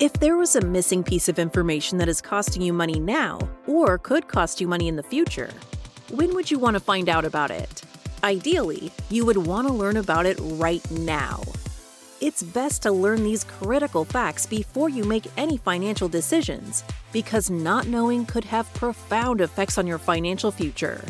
If there was a missing piece of information that is costing you money now, or could cost you money in the future, when would you want to find out about it? Ideally, you would want to learn about it right now. It's best to learn these critical facts before you make any financial decisions, because not knowing could have profound effects on your financial future.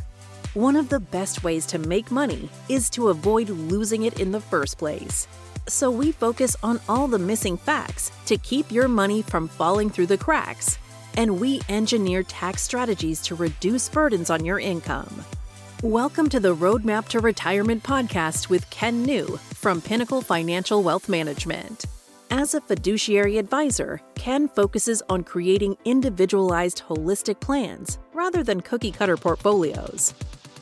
One of the best ways to make money is to avoid losing it in the first place. So we focus on all the missing facts to keep your money from falling through the cracks. And we engineer tax strategies to reduce burdens on your income. Welcome to the Roadmap to Retirement podcast with Ken New from Pinnacle Financial Wealth Management. As a fiduciary advisor, Ken focuses on creating individualized holistic plans rather than cookie cutter portfolios.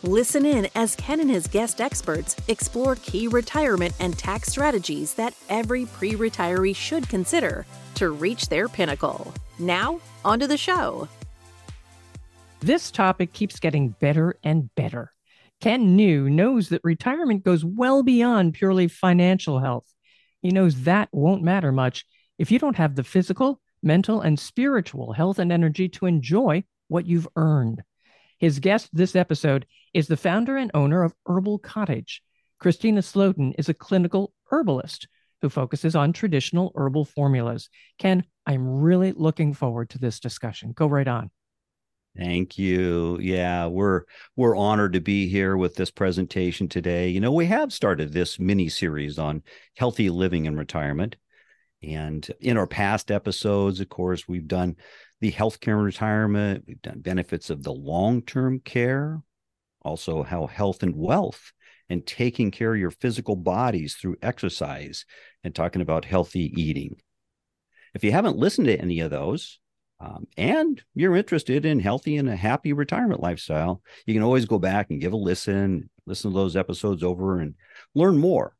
Listen in as Ken and his guest experts explore key retirement and tax strategies that every pre retiree should consider to reach their pinnacle. Now, onto the show. This topic keeps getting better and better. Ken New knows that retirement goes well beyond purely financial health. He knows that won't matter much if you don't have the physical, mental, and spiritual health and energy to enjoy what you've earned. His guest this episode is the founder and owner of Herbal Cottage. Christina Slotin is a clinical herbalist who focuses on traditional herbal formulas. Ken, I'm really looking forward to this discussion. Go right on. Thank you. Yeah, we're we're honored to be here with this presentation today. You know, we have started this mini series on healthy living and retirement. And in our past episodes, of course, we've done the healthcare retirement, we've done benefits of the long-term care, also how health and wealth and taking care of your physical bodies through exercise and talking about healthy eating. If you haven't listened to any of those, um, and you're interested in healthy and a happy retirement lifestyle, you can always go back and give a listen, listen to those episodes over and learn more.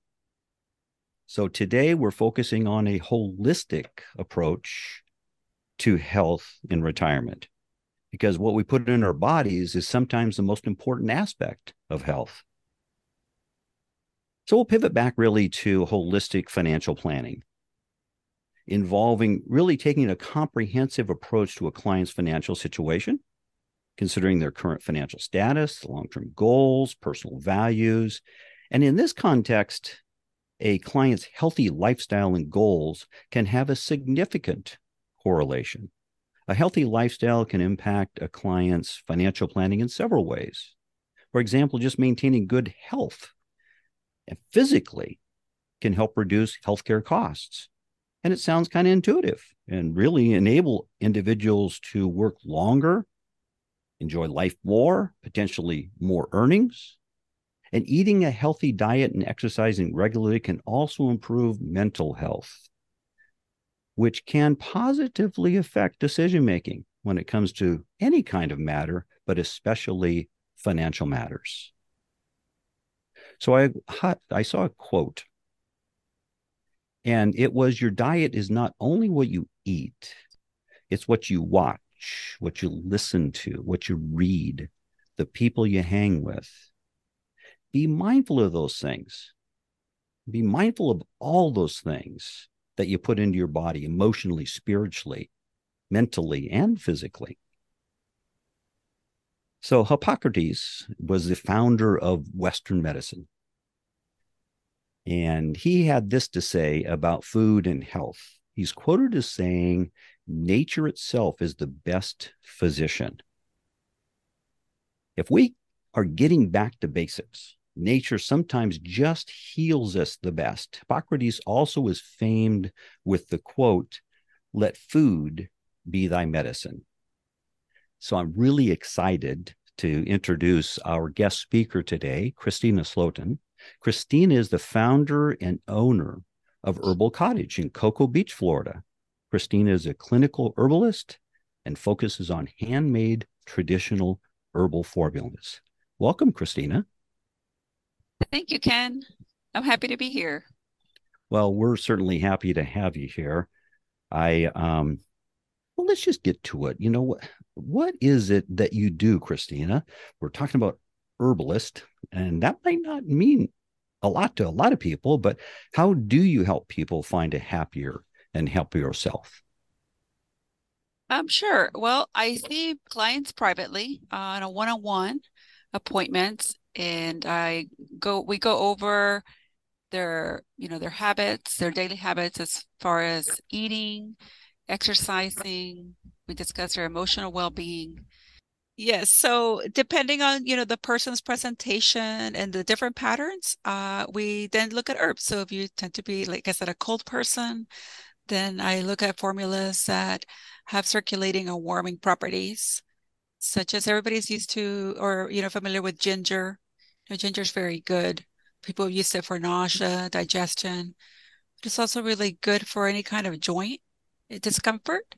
So today we're focusing on a holistic approach to health in retirement because what we put in our bodies is sometimes the most important aspect of health. So we'll pivot back really to holistic financial planning, involving really taking a comprehensive approach to a client's financial situation, considering their current financial status, long term goals, personal values. And in this context, a client's healthy lifestyle and goals can have a significant correlation. A healthy lifestyle can impact a client's financial planning in several ways. For example, just maintaining good health and physically can help reduce healthcare costs. And it sounds kind of intuitive and really enable individuals to work longer, enjoy life more, potentially more earnings. And eating a healthy diet and exercising regularly can also improve mental health which can positively affect decision making when it comes to any kind of matter, but especially financial matters. So I I saw a quote and it was your diet is not only what you eat, it's what you watch, what you listen to, what you read, the people you hang with. Be mindful of those things. Be mindful of all those things that you put into your body emotionally, spiritually, mentally, and physically. So, Hippocrates was the founder of Western medicine. And he had this to say about food and health. He's quoted as saying, Nature itself is the best physician. If we are getting back to basics, nature sometimes just heals us the best. Hippocrates also is famed with the quote, let food be thy medicine. So I'm really excited to introduce our guest speaker today, Christina Slotin. Christina is the founder and owner of Herbal Cottage in Cocoa Beach, Florida. Christina is a clinical herbalist and focuses on handmade traditional herbal formulas. Welcome, Christina. Thank you, Ken. I'm happy to be here. Well, we're certainly happy to have you here. I um well let's just get to it. You know what what is it that you do, Christina? We're talking about herbalist and that might not mean a lot to a lot of people, but how do you help people find a happier and happier self? Um, sure. Well, I see clients privately on a one-on-one appointments, and I go we go over their, you know, their habits, their daily habits as far as eating, exercising. We discuss their emotional well-being. Yes, so depending on, you know, the person's presentation and the different patterns, uh, we then look at herbs. So if you tend to be, like I said, a cold person, then I look at formulas that have circulating or warming properties, such as everybody's used to or you know familiar with ginger. Know, ginger is very good. People use it for nausea, digestion. It's also really good for any kind of joint eh, discomfort,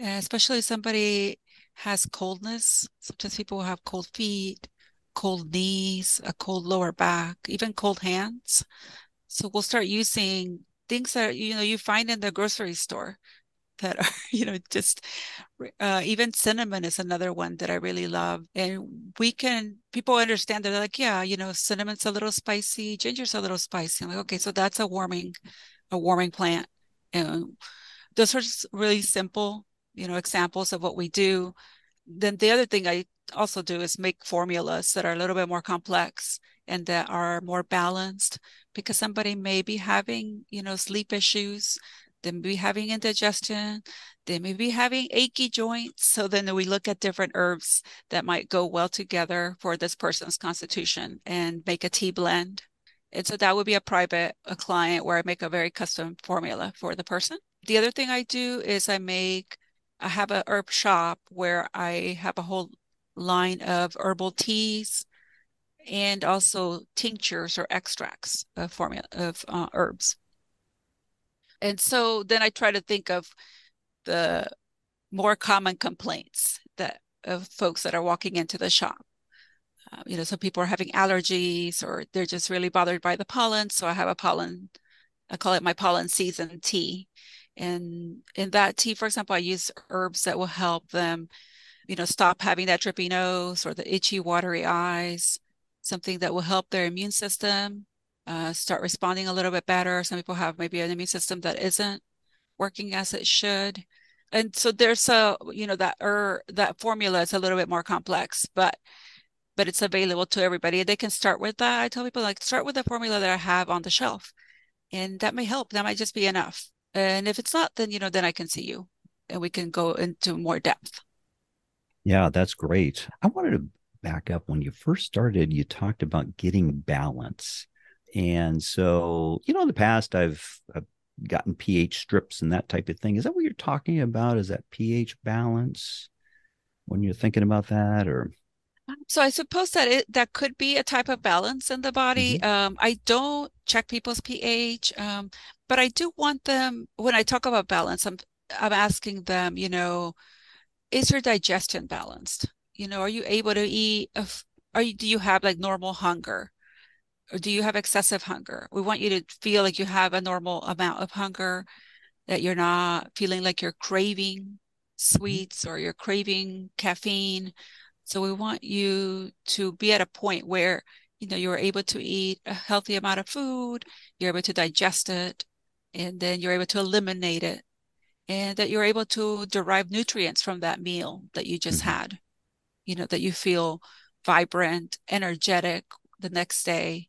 especially if somebody has coldness. Sometimes people have cold feet, cold knees, a cold lower back, even cold hands. So we'll start using things that you know you find in the grocery store that are you know just uh, even cinnamon is another one that i really love and we can people understand they're like yeah you know cinnamon's a little spicy ginger's a little spicy. I'm like okay so that's a warming a warming plant and those are just really simple you know examples of what we do. Then the other thing i also do is make formulas that are a little bit more complex and that are more balanced because somebody may be having, you know, sleep issues, they may be having indigestion, they may be having achy joints. So then we look at different herbs that might go well together for this person's constitution and make a tea blend. And so that would be a private a client where I make a very custom formula for the person. The other thing I do is I make I have a herb shop where I have a whole line of herbal teas and also tinctures or extracts of formula of uh, herbs. And so then I try to think of the more common complaints that of folks that are walking into the shop. Uh, you know, some people are having allergies or they're just really bothered by the pollen. So I have a pollen, I call it my pollen season tea. And in that tea, for example, I use herbs that will help them, you know, stop having that drippy nose or the itchy, watery eyes something that will help their immune system start responding a little bit better. Some people have maybe an immune system that isn't working as it should. And so there's a, you know, that er, that formula is a little bit more complex, but but it's available to everybody. They can start with that. I tell people like start with the formula that I have on the shelf. And that may help. That might just be enough. And if it's not, then you know, then I can see you and we can go into more depth. Yeah, that's great. I wanted to back up when you first started, you talked about getting balance. And so, you know, in the past, I've, I've gotten pH strips and that type of thing. Is that what you're talking about? Is that pH balance when you're thinking about that or? So I suppose that it that could be a type of balance in the body. Mm-hmm. Um, I don't check people's pH, um, but I do want them when I talk about balance. I'm I'm asking them, you know, is your digestion balanced? you know, are you able to eat? Are you, do you have like normal hunger? Or do you have excessive hunger? We want you to feel like you have a normal amount of hunger, that you're not feeling like you're craving mm-hmm. sweets or you're craving caffeine. So we want you to be at a point where, you know, you're able to eat a healthy amount of food, you're able to digest it, and then you're able to eliminate it, and that you're able to derive nutrients from that meal that you just mm-hmm. had you know, that you feel vibrant, energetic the next day,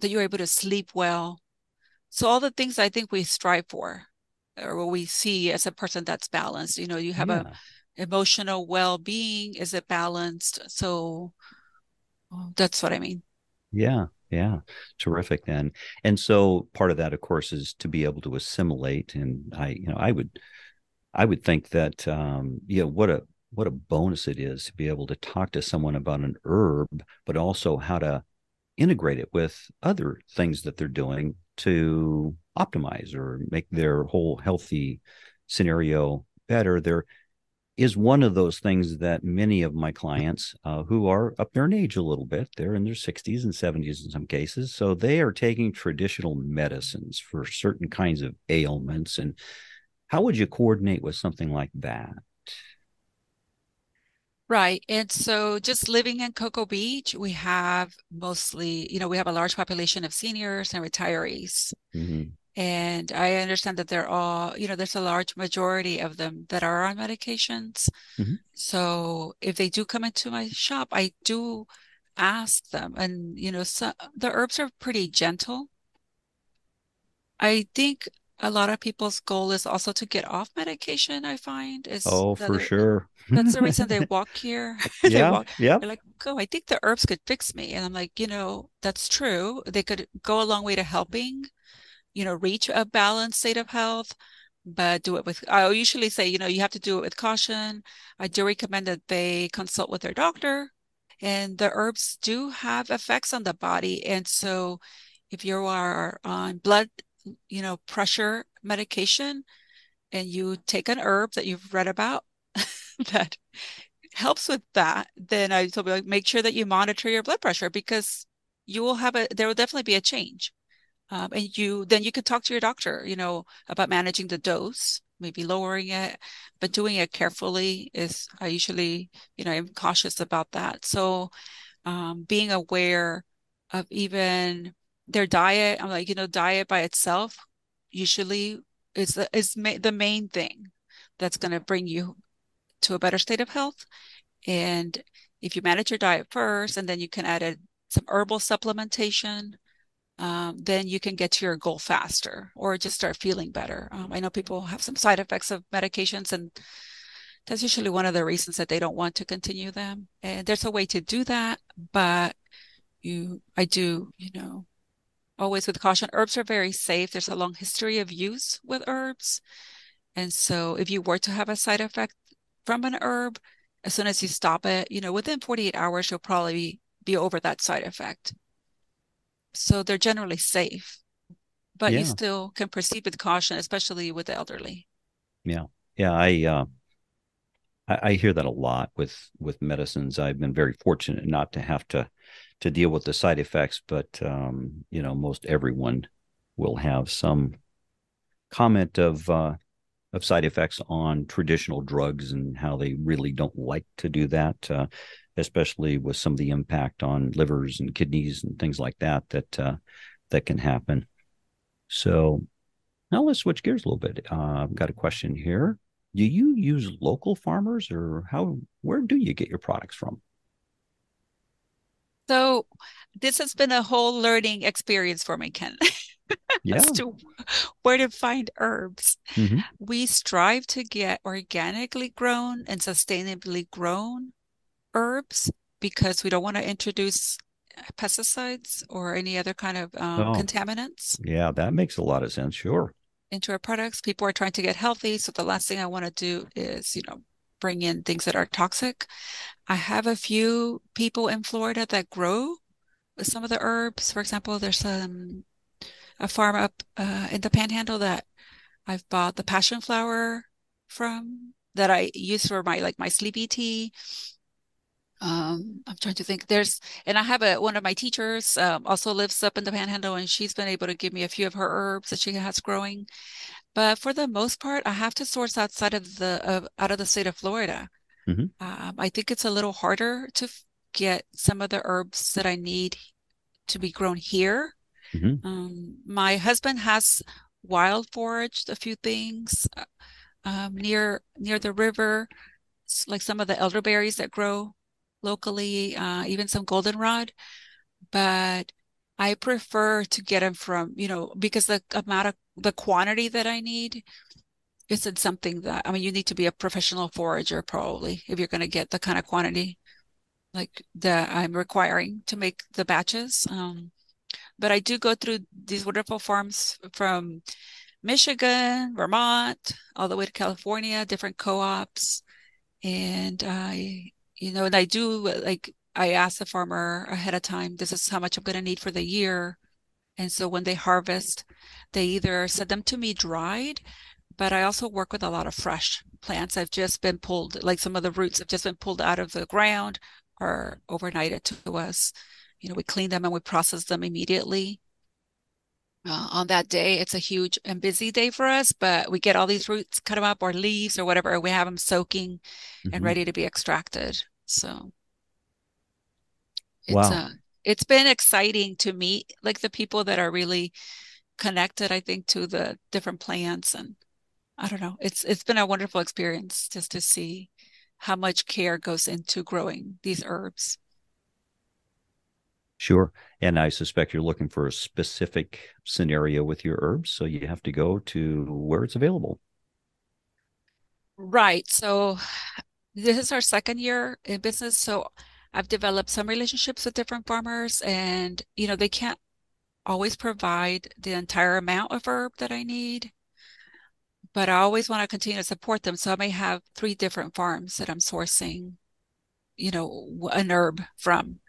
that you're able to sleep well. So all the things I think we strive for or what we see as a person that's balanced, you know, you have yeah. a emotional well-being, is it balanced? So that's what I mean. Yeah. Yeah, terrific then. And so part of that, of course, is to be able to assimilate. And I, you know, I would, I would think that, um, yeah, what a what a bonus it is to be able to talk to someone about an herb, but also how to integrate it with other things that they're doing to optimize or make their whole healthy scenario better. There is one of those things that many of my clients uh, who are up there in age a little bit, they're in their 60s and 70s in some cases. So they are taking traditional medicines for certain kinds of ailments. And how would you coordinate with something like that? Right. And so just living in Cocoa Beach, we have mostly, you know, we have a large population of seniors and retirees. Mm-hmm. And I understand that they're all, you know, there's a large majority of them that are on medications. Mhm. So if they do come into my shop, I do ask them. And, you know, so the herbs are pretty gentle. I think a lot of people's goal is also to get off medication, I find is Oh, for sure. that's the reason they walk here. They yeah. walk Yeah. they're like, oh, I think the herbs could fix me. And I'm like, you know, that's true. They could go a long way to helping, you know, reach a balanced state of health, but do it with, I usually say, you know, you have to do it with caution. I do recommend that they consult with their doctor. And the herbs do have effects on the body. And so if you are on blood, you know, pressure medication and you take an herb that you've read about that helps with that, then I told you make sure that you monitor your blood pressure because you will have a there will definitely be a change. Um, and you then you can talk to your doctor, you know, about managing the dose, maybe lowering it, but doing it carefully is I usually, you know, I'm cautious about that. So um, being aware of even their diet, I'm like, you know, diet by itself usually is the is ma the main thing that's going to bring you to a better state of health. And if you manage your diet first, and then you can add a, some herbal supplementation, um, then you can get to your goal faster or just start feeling better. Um, I know people have some side effects of medications, and that's usually one of the reasons that they don't want to continue them. And there's a way to do that, but you, I do, you know, always with caution. Herbs are very safe. There's a long history of use with herbs. And so if you were to have a side effect from an herb, as soon as you stop it, you know, within 48 hours, you'll probably be over that side effect. So they're generally safe, but you still can proceed with caution, especially with the elderly. Yeah. Yeah, I uh, I, I hear that a lot with with medicines. I've been very fortunate not to have to to deal with the side effects, but um, you know, most everyone will have some comment of uh, of side effects on traditional drugs and how they really don't like to do that, uh, especially with some of the impact on livers and kidneys and things like that that uh, that can happen. So now let's switch gears a little bit. Uh, I've got a question here. Do you use local farmers or how where do you get your products from? So this has been a whole learning experience for me, Ken, Yeah. as to where to find herbs. Mhm. We strive to get organically grown and sustainably grown herbs because we don't want to introduce pesticides or any other kind of um, Oh. contaminants Yeah, that makes a lot of sense. Sure. into our products. People are trying to get healthy, so the last thing I want to do is, you know, bring in things that are toxic. I have a few people in Florida that grow some of the herbs. For example, there's um, a farm up uh, in the Panhandle that I've bought the passion flower from that I use for my like my sleepy tea. Um, I'm trying to think. There's and I have a one of my teachers um, also lives up in the Panhandle, and she's been able to give me a few of her herbs that she has growing. But for the most part, I have to source outside of the of, out of the state of Florida. Mhm. Um, I think it's a little harder to f- get some of the herbs that I need to be grown here. Mhm. Um, my husband has wild foraged a few things uh, um, near near the river, like some of the elderberries that grow locally, uh, even some goldenrod. But I prefer to get them from, you know, because the amount of the quantity that I need isn't something that, I mean, you need to be a professional forager probably if you're going to get the kind of quantity like that I'm requiring to make the batches. Um, but I do go through these wonderful farms from Michigan, Vermont, all the way to California, different co-ops. And I, you know, and I do like, I ask the farmer ahead of time, this is how much I'm going to need for the year. And so when they harvest, they either send them to me dried, but I also work with a lot of fresh plants. I've just been pulled, like some of the roots have just been pulled out of the ground or overnighted to us. You know, we clean them and we process them immediately. Uh, on that day, it's a huge and busy day for us, but we get all these roots, cut them up, or leaves, or whatever. We have them soaking and Mhm. ready to be extracted. So it's Wow. uh, it's been exciting to meet like the people that are really connected, I think, to the different plants and I don't know. It's it's been a wonderful experience just to see how much care goes into growing these herbs. Sure. And I suspect you're looking for a specific scenario with your herbs. So you have to go to where it's available. Right. So this is our second year in business. So I've developed some relationships with different farmers, and you know, they can't always provide the entire amount of herb that I need. But I always want to continue to support them. So I may have three different farms that I'm sourcing, you know, an herb from.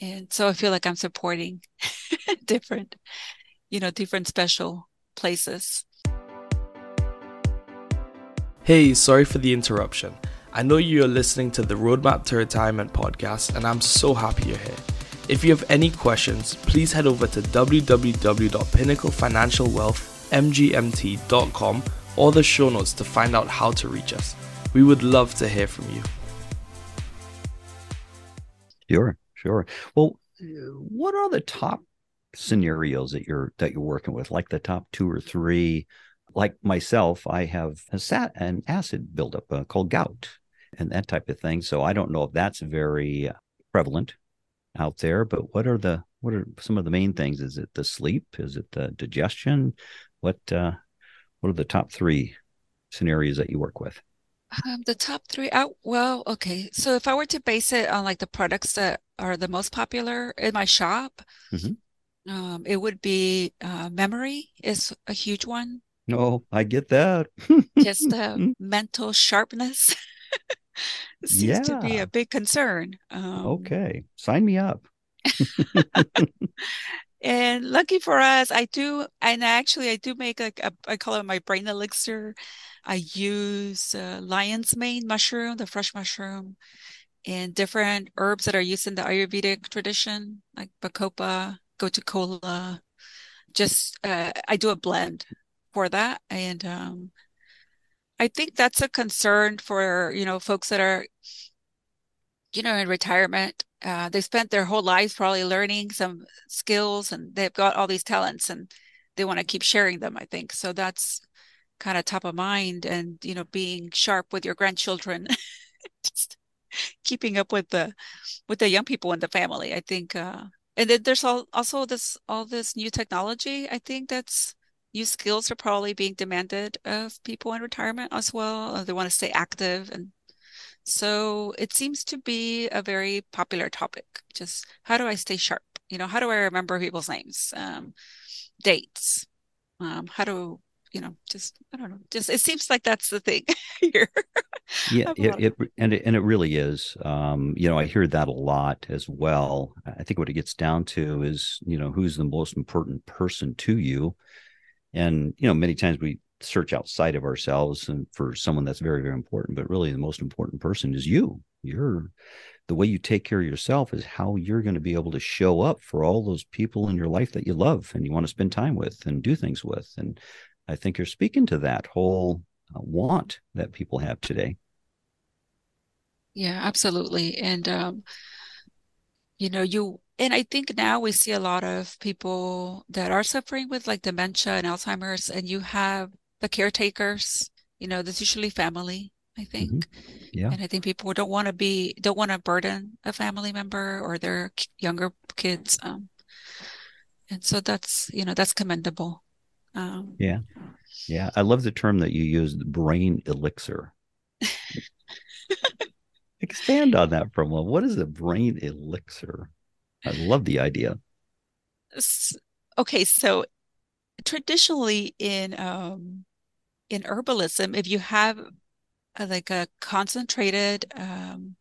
And so I feel like I'm supporting different, you know, different special places. Hey, sorry for the interruption. I know you are listening to the Roadmap to Retirement podcast, and I'm so happy you're here. If you have any questions, please head over to www.pinnaclefinancialwealthmgmt.com or the show notes to find out how to reach us. We would love to hear from you. Sure. Sure. Well, what are the top scenarios that you're that you're working with? Like the top two or three. Like myself, I have a sat an acid buildup uh, called gout, and that type of thing. So I don't know if that's very prevalent out there. But what are the what are some of the main things? Is it the sleep? Is it the digestion? What uh, what are the top three scenarios that you work with? Um, the top three. Oh, well, okay. So if I were to base it on like the products that are the most popular in my shop, mm-hmm. um, it would be uh, memory is a huge one. No, I get that. Just uh, mental sharpness seems yeah. to be a big concern. Um, okay, sign me up. and lucky for us, I do, and actually, I do make like a, I call it my brain elixir. I use uh, lion's mane mushroom, the fresh mushroom, and different herbs that are used in the Ayurvedic tradition, like bacopa, gotu kola. Just uh, I do a blend for that, and um, I think that's a concern for you know folks that are you know in retirement. Uh, they spent their whole lives probably learning some skills, and they've got all these talents, and they want to keep sharing them. I think so. That's kind of top of mind and you know being sharp with your grandchildren just keeping up with the with the young people in the family i think uh and then there's all, also this all this new technology i think that's new skills are probably being demanded of people in retirement as well they want to stay active and so it seems to be a very popular topic just how do i stay sharp you know how do i remember people's names um, dates um, how do you know, just I don't know, just it seems like that's the thing here. yeah, it, it, and it and it really is. Um, you know, I hear that a lot as well. I think what it gets down to is, you know, who's the most important person to you, and you know, many times we search outside of ourselves and for someone that's very very important, but really the most important person is you. You're the way you take care of yourself is how you're going to be able to show up for all those people in your life that you love and you want to spend time with and do things with and I think you're speaking to that whole uh, want that people have today. Yeah, absolutely. And, um, you know, you, and I think now we see a lot of people that are suffering with like dementia and Alzheimer's, and you have the caretakers, you know, that's usually family, I think. Mm-hmm. Yeah. And I think people don't want to be, don't want to burden a family member or their younger kids. Um, and so that's, you know, that's commendable. Um, yeah. Yeah. I love the term that you used, brain elixir. Expand on that for a moment. What is a brain elixir? I love the idea. Okay, so traditionally in um, in herbalism, if you have a, like a concentrated um,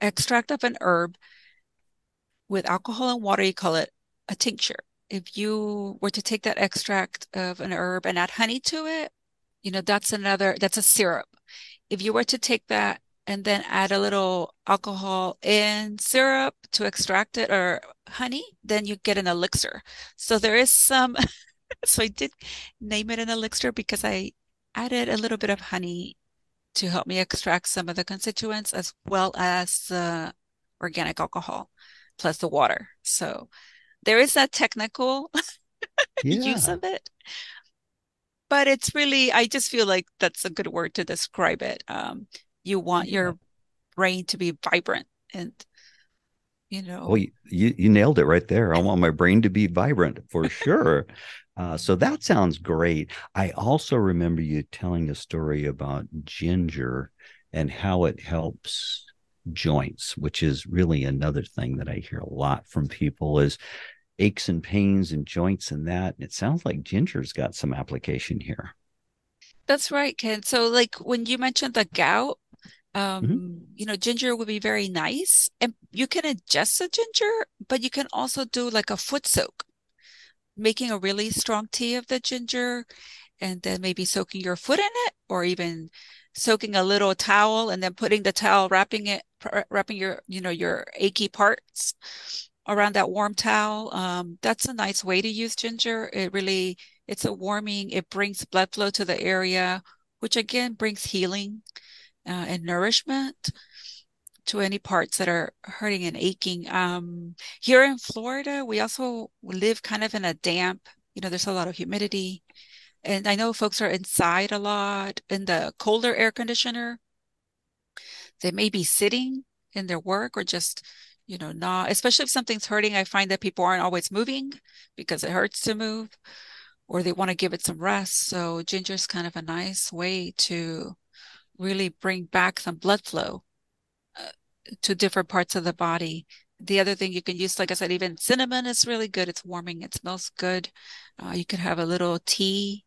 extract of an herb with alcohol and water, you call it a tincture if you were to take that extract of an herb and add honey to it, you know, that's another, that's a syrup. If you were to take that and then add a little alcohol in syrup to extract it or honey, then you get an elixir. So there is some, so I did name it an elixir because I added a little bit of honey to help me extract some of the constituents as well as the organic alcohol plus the water. So there is that technical use of it. But it's really, I just feel like that's a good word to describe it. Um, you want your brain to be vibrant and, you know, Well, you, you nailed it right there. I want my brain to be vibrant for sure. Uh, so that sounds great. I also remember you telling a story about ginger and how it helps joints, which is really another thing that I hear a lot from people is aches and pains and joints and that. And it sounds like ginger's got some application here. That's right, Ken. So, like when you mentioned the gout, um, Mm-hmm. you know, ginger would be very nice. And you can adjust the ginger, but you can also do like a foot soak, making a really strong tea of the ginger, and then maybe soaking your foot in it, or even soaking a little towel and then putting the towel, wrapping it, wrapping your, you know, your achy parts around that warm towel. Um, that's a nice way to use ginger. It really, it's a warming, it brings blood flow to the area, which again brings healing uh, and nourishment to any parts that are hurting and aching. Um, here in Florida, we also live kind of in a damp, you know, there's a lot of humidity. And I know folks are inside a lot in the colder air conditioner. They may be sitting in their work or just, you know, not, especially if something's hurting. I find that people aren't always moving because it hurts to move or they want to give it some rest. So ginger is kind of a nice way to really bring back some blood flow uh, to different parts of the body. The other thing you can use, like I said, even cinnamon is really good. It's warming. It smells good. Uh, you could have a little tea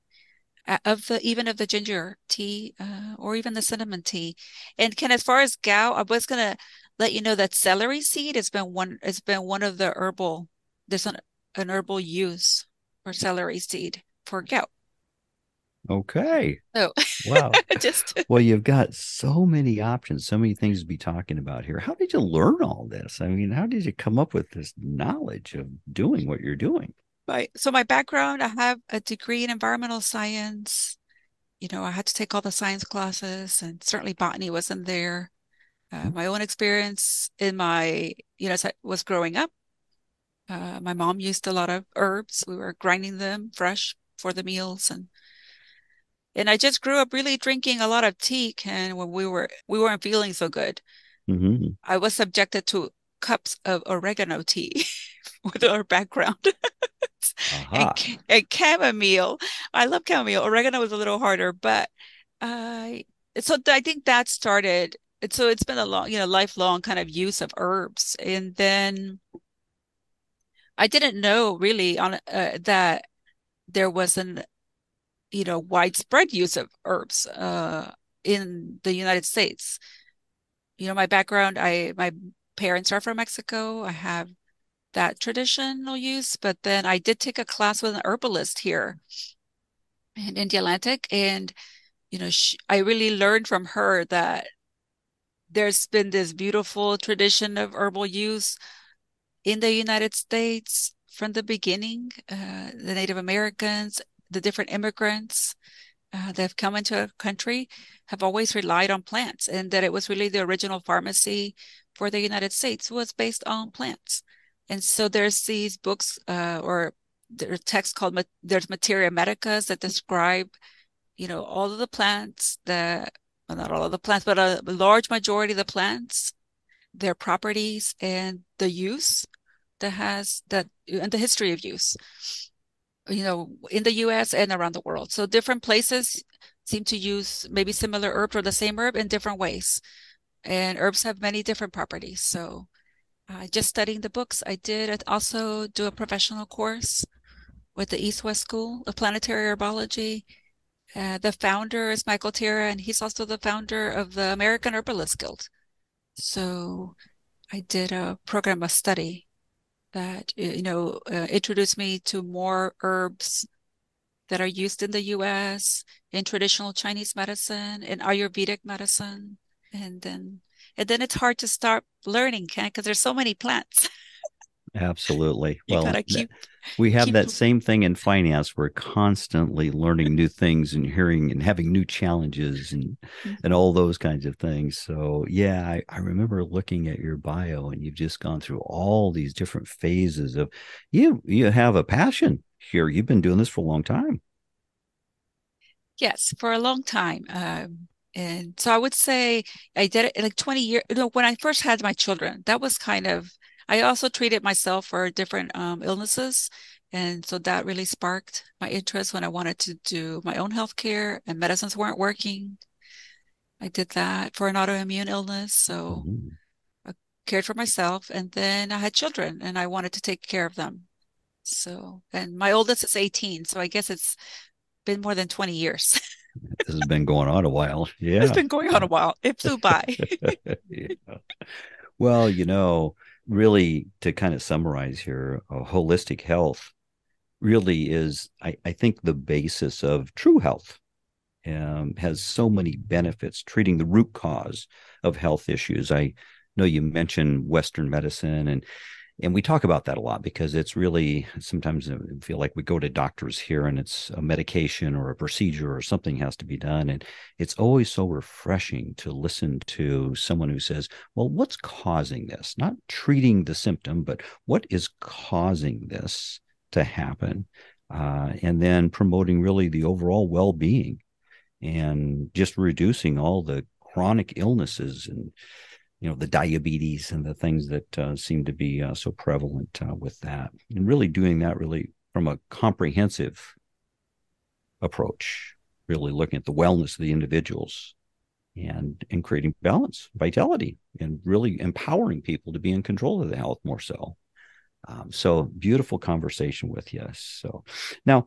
uh, of the even of the ginger tea uh, or even the cinnamon tea. And Ken, as far as gout, I was gonna let you know that celery seed has been one It's been one of the herbal. There's an an herbal use for celery seed for gout. Okay. So Wow. just Well, you've got so many options, so many things to be talking about here. How did you learn all this? I mean, how did you come up with this knowledge of doing what you're doing? Right. So my background, I have a degree in environmental science. You know, I had to take all the science classes, and certainly botany was in there. Uh, my own experience in my, you know, as I was growing up, uh, my mom used a lot of herbs. We were grinding them fresh for the meals, and and I just grew up really drinking a lot of tea. And when we were we weren't feeling so good, hmm I was subjected to cups of oregano tea with our background. Aha. and, and chamomile. I love chamomile. Oregano was a little harder, but I so I think that started. So it's been a long, you know, lifelong kind of use of herbs. And then I didn't know really on uh, that there was an, you know, widespread use of herbs uh, in the United States. You know, my background, I my parents are from Mexico. I have that traditional use, but then I did take a class with an herbalist here in the Indialantic, and you know, she, I really learned from her that there's been this beautiful tradition of herbal use in the United States from the beginning. Uh, the Native Americans, the different immigrants uh, that have come into our country have always relied on plants, and that it was really the original pharmacy for the United States was based on plants. And so there's these books uh, or there's text called there's Materia Medicas that describe, you know, all of the plants that well, not all of the plants, but a large majority of the plants, their properties and the use that has that and the history of use, you know, in the US and around the world. So different places seem to use maybe similar herbs or the same herb in different ways. And herbs have many different properties. So uh, just studying the books, I did also do a professional course with the East West School of Planetary Herbology. Uh, the founder is Michael Tierra, and he's also the founder of the American Herbalist Guild. So I did a program of study that you know uh, introduced me to more herbs that are used in the U.S. in traditional Chinese medicine, in Ayurvedic medicine, and then and then it's hard to start learning, because there's so many plants. Absolutely. You well, keep we have keep- that same thing in finance. We're constantly learning new things and hearing and having new challenges and Mm-hmm. and all those kinds of things. So yeah, I, I remember looking at your bio and you've just gone through all these different phases of you you have a passion here. You've been doing this for a long time. Yes, for a long time. Um, and so I would say I did it like 20 years. You know, when I first had my children, that was kind of, I also treated myself for different um, illnesses. And so that really sparked my interest when I wanted to do my own healthcare and medicines weren't working. I did that for an autoimmune illness. So mm-hmm. I cared for myself. And then I had children and I wanted to take care of them. So, and my oldest is 18. So I guess it's been more than 20 years. this has been going on a while. Yeah. It's been going on a while. It flew by. yeah. Well, you know, really to kind of summarize here, holistic health really is, I, I think, the basis of true health. Um, has so many benefits treating the root cause of health issues. I know you mentioned Western medicine and and we talk about that a lot because it's really sometimes I feel like we go to doctors here and it's a medication or a procedure or something has to be done. And it's always so refreshing to listen to someone who says well what's causing this? Not treating the symptom but what is causing this to happen? Uh, and then promoting really the overall well-being and just reducing all the chronic illnesses and you know the diabetes and the things that uh, seem to be uh, so prevalent uh, with that. And really doing that really from a comprehensive approach really looking at the wellness of the individuals and and creating balance vitality and really empowering people to be in control of the health more so. Um, so beautiful conversation with you. So now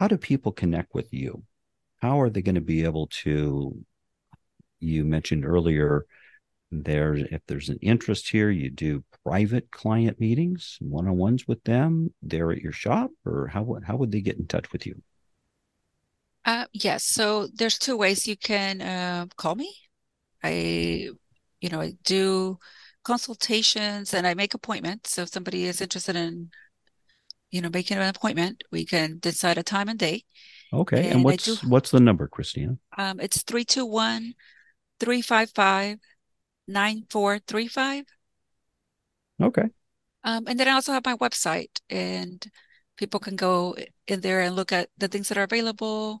how do people connect with you? How are they going to be able to you mentioned earlier there if there's an interest here you do private client meetings one-on-ones with them there at your shop or how, how would they get in touch with you? Uh, yes so there's two ways you can uh, call me. I you know i do consultations and i make appointments. So if somebody is interested in you know making an appointment we can decide a time and date. Okay and, and what's do, what's the number christina? Um, it's 321 355 9435. Okay. Um, and then I also have my website, and people can go in there and look at the things that are available.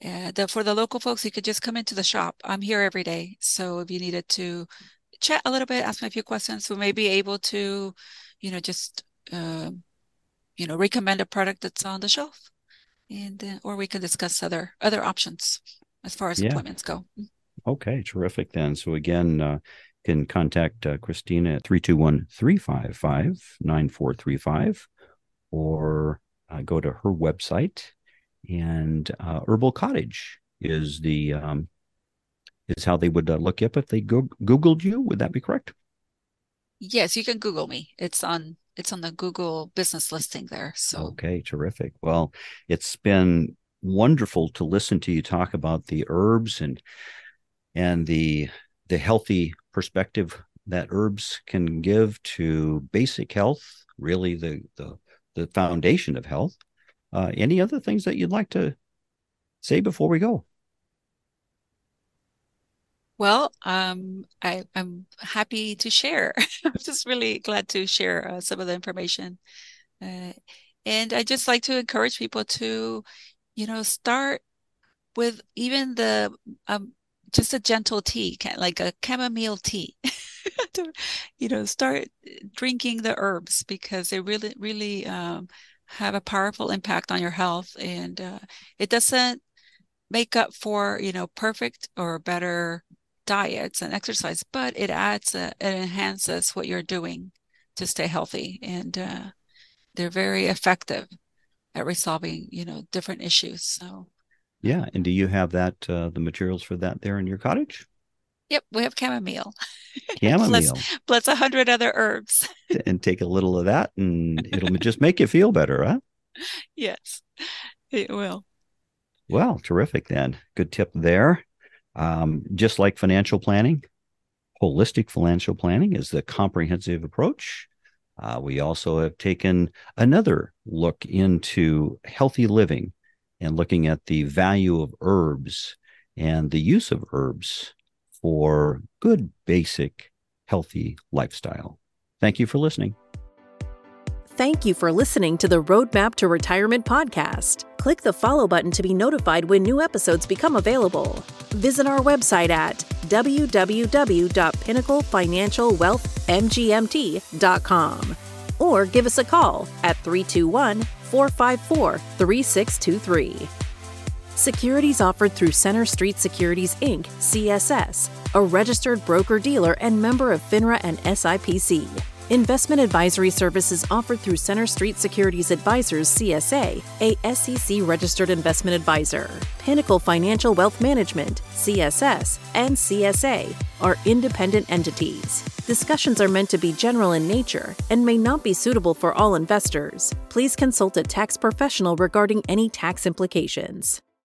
And uh, for the local folks, you could just come into the shop. I'm here every day. So if you needed to chat a little bit, ask me a few questions, we may be able to, you know, just, uh, you know, recommend a product that's on the shelf. And, uh, or we can discuss other, other options as far as yeah. appointments go. Okay, terrific then. So again, uh, can contact uh, Christina at 321-355-9435 or uh, go to her website. And uh, Herbal Cottage is the um, is how they would uh, look up if they go- googled you. Would that be correct? Yes you can google me. It's on it's on the google business listing there so. Okay terrific. Well it's been wonderful to listen to you talk about the herbs and and the the healthy perspective that herbs can give to basic health, really the the, the foundation of health. Uh, any other things that you'd like to say before we go? Well, um, I, am happy to share. I'm just really glad to share uh, some of the information. Uh, and I just like to encourage people to, you know, start with even the um, just a gentle tea, like a chamomile tea. to, you know, start drinking the herbs because they really, really um, have a powerful impact on your health, and uh, it doesn't make up for you know perfect or better diets and exercise, but it adds, a, it enhances what you're doing to stay healthy, and uh, they're very effective at resolving you know different issues. So yeah. And do you have that, uh, the materials for that there in your cottage? Yep. We have chamomile. Chamomile. plus, plus a hundred other herbs. and take a little of that and it'll just make you feel better, huh? Yes, it will. Well, terrific then. Good tip there. Um, just like financial planning, holistic financial planning is the comprehensive approach. Uh, we also have taken another look into healthy living and looking at the value of herbs and the use of herbs for good, basic, healthy lifestyle. Thank you for listening. Thank you for listening to the Roadmap to Retirement podcast. Click the follow button to be notified when new episodes become available. Visit our website at www.pinnaclefinancialwealthmgmt.com or give us a call at 321 454 3623. Securities offered through Center Street Securities Inc., CSS, a registered broker dealer and member of FINRA and SIPC. Investment advisory services offered through Center Street Securities Advisors CSA, a SEC registered investment advisor. Pinnacle Financial Wealth Management, CSS, and CSA are independent entities. Discussions are meant to be general in nature and may not be suitable for all investors. Please consult a tax professional regarding any tax implications.